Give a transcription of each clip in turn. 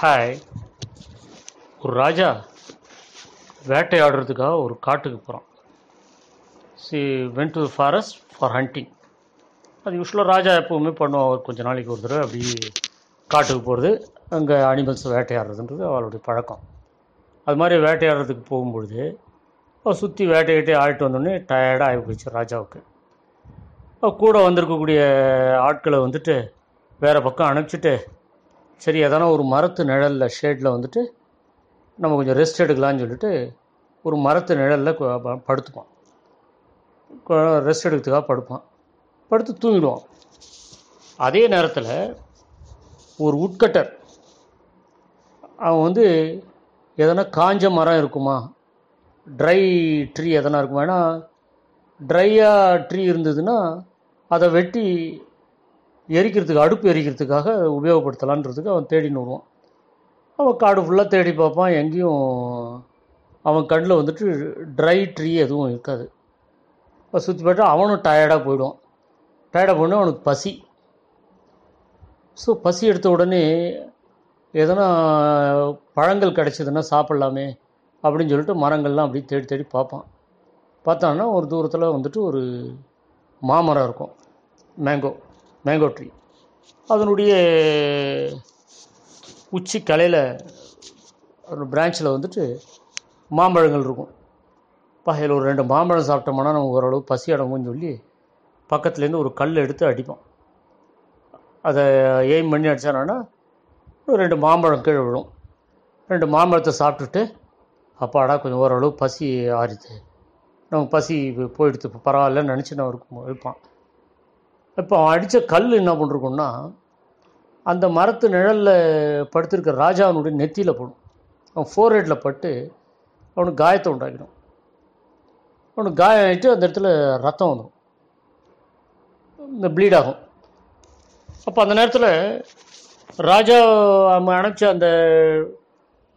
Hi ஒரு ராஜா வேட்டையாடுறதுக்காக ஒரு காட்டுக்கு போகிறான் she went to forest for hunting அது யூஸ்வலாக ராஜா எப்போவுமே பண்ணுவான். அவர் கொஞ்ச நாளைக்கு ஒரு தடவை அப்படி காட்டுக்கு போகிறது அங்கே அனிமல்ஸ் வேட்டையாடுறதுன்றது அவளுடைய பழக்கம். அது மாதிரி வேட்டையாடுறதுக்கு போகும்பொழுது அவள் சுற்றி வேட்டையிட்டே ஆடிட்டு வந்தோடனே டயர்டாக ஆகி போயிடுச்சு ராஜாவுக்கு. கூட வந்திருக்கக்கூடிய ஆட்களை வந்துட்டு வேறு பக்கம் அனுப்பிச்சிட்டு சரி எதனா ஒரு மரத்து நிழலில் ஷேடில் வந்துட்டு நம்ம கொஞ்சம் ரெஸ்ட் எடுக்கலாம்னு சொல்லிட்டு ஒரு மரத்து நிழலில் படுத்துப்பான் ரெஸ்ட் எடுக்கிறதுக்காக படுப்பான் படுத்து தூங்கிடுவான் அதே நேரத்தில் ஒரு உட்கட்டர் அவன் வந்து எதனா காஞ்ச மரம் இருக்குமா? ட்ரை ட்ரீ எதனா இருக்குமா? ஏன்னா ட்ரையாக ட்ரீ இருந்ததுன்னா அதை வெட்டி எரிக்கிறதுக்கு அடுப்பு எரிக்கிறதுக்காக உபயோகப்படுத்தலான்றதுக்கு அவன் தேடின்னு வருவான். அவன் காடு ஃபுல்லாக தேடி பார்ப்பான். எங்கேயும் அவன் கண்ணில் வந்துட்டு ட்ரை ட்ரீ எதுவும் இருக்காது. இப்போ சுற்றி பார்த்தா அவனும் டயர்டாக போயிடுவான். டயர்டாக போனால் அவனுக்கு பசி. ஸோ பசி எடுத்த உடனே எதனா பழங்கள் கிடச்சிதுன்னா சாப்பிட்லாமே அப்படின்னு சொல்லிட்டு மரங்கள்லாம் அப்படி தேடி தேடி பார்ப்பான். பார்த்தான்னா ஒரு தூரத்தில் வந்துட்டு ஒரு மாமரம் இருக்கும். மேங்கோ மேங்கோ ட்ரீ அதனுடைய உச்சி கலையில் ஒரு பிரான்ச்சில் வந்துட்டு மாம்பழங்கள் இருக்கும். பகையில் ஒரு ரெண்டு மாம்பழம் சாப்பிட்டோம்னா நமக்கு ஓரளவு பசி அடங்கும்னு சொல்லி பக்கத்துலேருந்து ஒரு கல் எடுத்து அடிப்போம். அதை எய்ம் பண்ணி அடித்தானா ஒரு ரெண்டு மாம்பழம் கீழே விழும். ரெண்டு மாம்பழத்தை சாப்பிட்டுட்டு அப்பாடா கொஞ்சம் ஓரளவு பசி ஆறிது. நம்ம பசி போயிடுத்து இப்போ பரவாயில்லன்னு நினச்சி நான் இருக்கும் இருப்பான். இப்போ அவன் அடித்த கல் என்ன பண்ணிருக்கும்னா அந்த மரத்து நிழலில் படுத்திருக்க ராஜாவினுடைய நெத்தியில் படும். அவன் ஃபோர் ஹெட்டில் பட்டு அவனுக்கு காயத்தை உண்டாக்கிடும். அவனுக்கு காயம் ஆகிட்டு அந்த இடத்துல ரத்தம் வந்துடும். இந்த ப்ளீட் ஆகும். அப்போ அந்த நேரத்தில் ராஜா அவன் அனுப்பிச்ச அந்த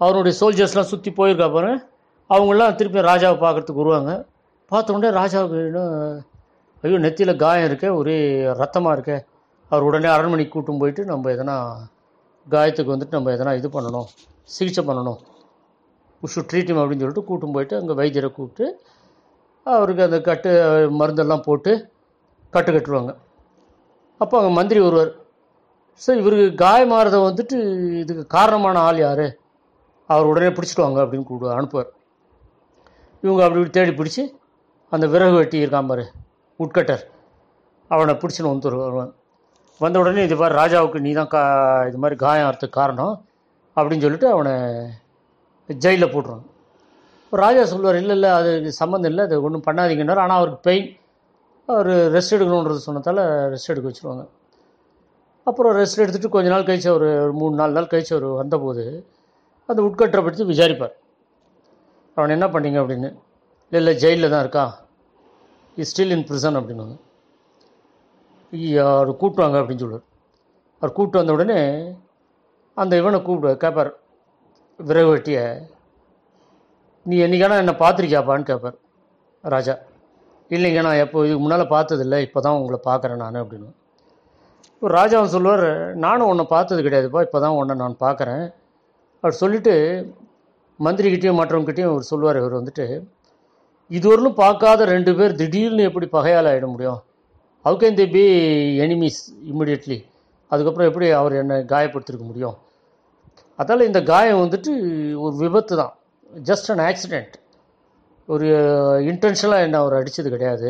அவருடைய சோல்ஜர்ஸ்லாம் சுற்றி போயிருக்கா பாரு. அவங்களாம் திருப்பி ராஜாவை பார்க்கறதுக்கு வருவாங்க. பார்த்த உடனே ராஜாவுக்கு இன்னும் ஐயோ நெத்தியில் காயம் இருக்கே ஒரே ரத்தமாக இருக்கே. அவர் உடனே அரண்மனைக்கு கூட்டும் போயிட்டு நம்ம எதனா காயத்துக்கு வந்துட்டு நம்ம எதனா இது பண்ணணும் சிகிச்சை பண்ணணும். உஷு ட்ரீட்டும் அப்படின்னு சொல்லிட்டு கூட்டும் போயிட்டு அங்கே வைத்தியரை கூப்பிட்டு அவருக்கு அந்த கட்டு மருந்தெல்லாம் போட்டு கட்டு கட்டுருவாங்க அப்போ அங்கே மந்திரி வருவார் சார் இவருக்கு காயமாறதை வந்துட்டு இதுக்கு காரணமான ஆள் யார்? அவர் உடனே பிடிச்சிட்டு வாங்க அப்படின்னு கூப்பிடுவார் அனுப்புவார். இவங்க அப்படி இப்படி தேடி பிடிச்சி அந்த விறகு வெட்டி இருக்காம்பாரு உட்கட்டர். அவனை பிடிச்சின்னு வந்து வருவான் வந்த உடனே இது மாதிரி ராஜாவுக்கு நீ தான் கா இது மாதிரி காயம் ஆகிறதுக்கு காரணம் அப்படின்னு சொல்லிட்டு அவனை ஜெயிலில் போட்டுருவான். ராஜா சொல்லுவார் இல்லை இல்லை அது சம்மந்தம் இல்லை அது ஒன்றும் பண்ணாதீங்கன்னார். ஆனால் அவருக்கு பெயின் அவர் ரெஸ்ட் எடுக்கணுன்றது சொன்னதால் ரெஸ்ட் எடுக்க வச்சுருவாங்க. அப்புறம் ரெஸ்ட் எடுத்துகிட்டு கொஞ்ச நாள் கழிச்சு அவர் ஒரு மூணு நாலு நாள் கழிச்சு அவர் வந்தபோது அந்த உட்கட்டரை பற்றி விசாரிப்பார். அவன் என்ன பண்ணீங்க? அப்படின்னு. இல்லை இல்லை ஜெயிலில் தான் இருக்கான். ஸ்டில் இன் ப்ரிசன் அப்படின்னாங்க. ஐயா, அவர் கூப்பிட்டுவாங்க அப்படின்னு சொல்லுவார் அவர் கூப்பிட்டு வந்த உடனே அந்த இவனை கூப்பிடுவார். கேட்பார் விறகு நீ என்னைக்கானா என்னை பார்த்துருக்கியாப்பான்னு கேட்பார் ராஜா. இல்லைங்க நான் எப்போ இதுக்கு முன்னால் பார்த்ததில்ல இப்போ தான் உங்களை பார்க்குறேன் நான் அப்படின்னு இப்போ ராஜாவும் சொல்லுவார் நானும் உன்னை பார்த்தது கிடையாதுப்பா இப்போ தான் உன்னை நான் பார்க்குறேன். அவர் சொல்லிவிட்டு மந்திரிக்கிட்டேயும் மற்றவங்ககிட்டயும் அவர் சொல்லுவார் இவர் வந்துட்டு இதுவரையிலும் பார்க்காத ரெண்டு பேர் திடீர்னு எப்படி பகையால் ஆகிட முடியும்? How can they be enemies immediately அதுக்கப்புறம் எப்படி அவர் என்னை காயப்படுத்திருக்க முடியும்? அதால் இந்த காயம் வந்துட்டு ஒரு விபத்து தான். ஜஸ்ட் அன் ஆக்சிடெண்ட் ஒரு இன்டென்ஷனாக என்ன அவர் அடித்தது கிடையாது.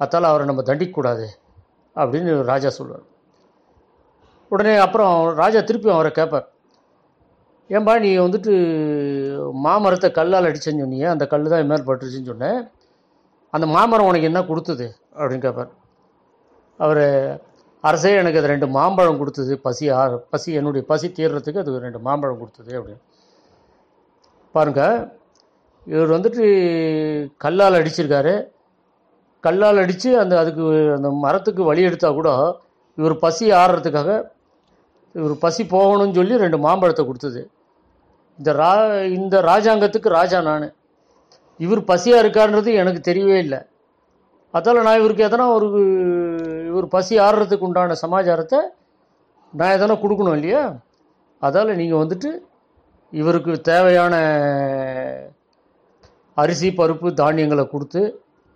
அதால் அவரை நம்ம தண்டிக்கக்கூடாது அப்படின்னு ராஜா சொல்லுவார் உடனே அப்புறம் ராஜா திருப்பி அவரை கேட்பார். ஏன்பா நீ வந்துட்டு மாமரத்தை கல்லால் அடிச்சேன்னு சொன்னியே அந்த கல் தான் என் மேல் பட்டுருச்சுன்னு சொன்னேன். அந்த மாமரம் உனக்கு என்ன கொடுத்தது? அப்படின்னு கேட்பார் அவர் அரசே எனக்கு அது ரெண்டு மாம்பழம் கொடுத்தது பசி ஆ பசி என்னுடைய பசி தீர்றதுக்கு அது ரெண்டு மாம்பழம் கொடுத்தது அப்படின்னு. பாருங்க இவர் வந்துட்டு கல்லால் அடிச்சிருக்காரு. கல்லால் அடித்து அந்த அதுக்கு அந்த மரத்துக்கு வழி எடுத்தால் கூட இவர் பசி ஆறுறதுக்காக இவர் பசி போகணும்னு சொல்லி ரெண்டு மாம்பழத்தை கொடுத்தது. இந்த ரா இந்த ராஜாங்கத்துக்கு ராஜா நான். இவர் பசியாக இருக்கான்றது எனக்கு தெரியவே இல்லை. அதால் நான் இவருக்கு எதனா ஒரு இவர் பசி ஆறுறதுக்கு உண்டான சமாச்சாரத்தை நான் எதனா கொடுக்கணும் இல்லையா? அதால் நீங்கள் வந்துட்டு இவருக்கு தேவையான அரிசி பருப்பு தானியங்களை கொடுத்து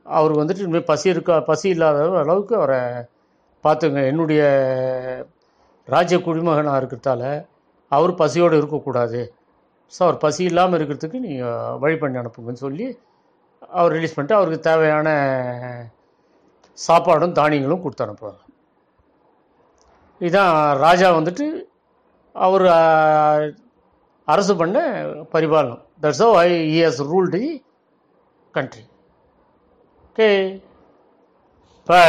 அவர் வந்துட்டு இனிமேல் பசி இருக்கா பசி இல்லாத அளவுக்கு அவரை பார்த்துங்க. என்னுடைய ராஜ குடிமகனாக இருக்கிறதால அவர் பசியோடு இருக்கக்கூடாது. ஸோ அவர் பசி இல்லாமல் இருக்கிறதுக்கு நீங்கள் வழி பண்ணி அனுப்புங்கன்னு சொல்லி அவர் ரிலீஸ் பண்ணிட்டு அவருக்கு தேவையான சாப்பாடும் தானியங்களும் கொடுத்து அனுப்புவாங்க. இதுதான் ராஜா வந்துட்டு அவர் அரசு பண்ண பரிபாலனம். That's how I has ruled the country okay bye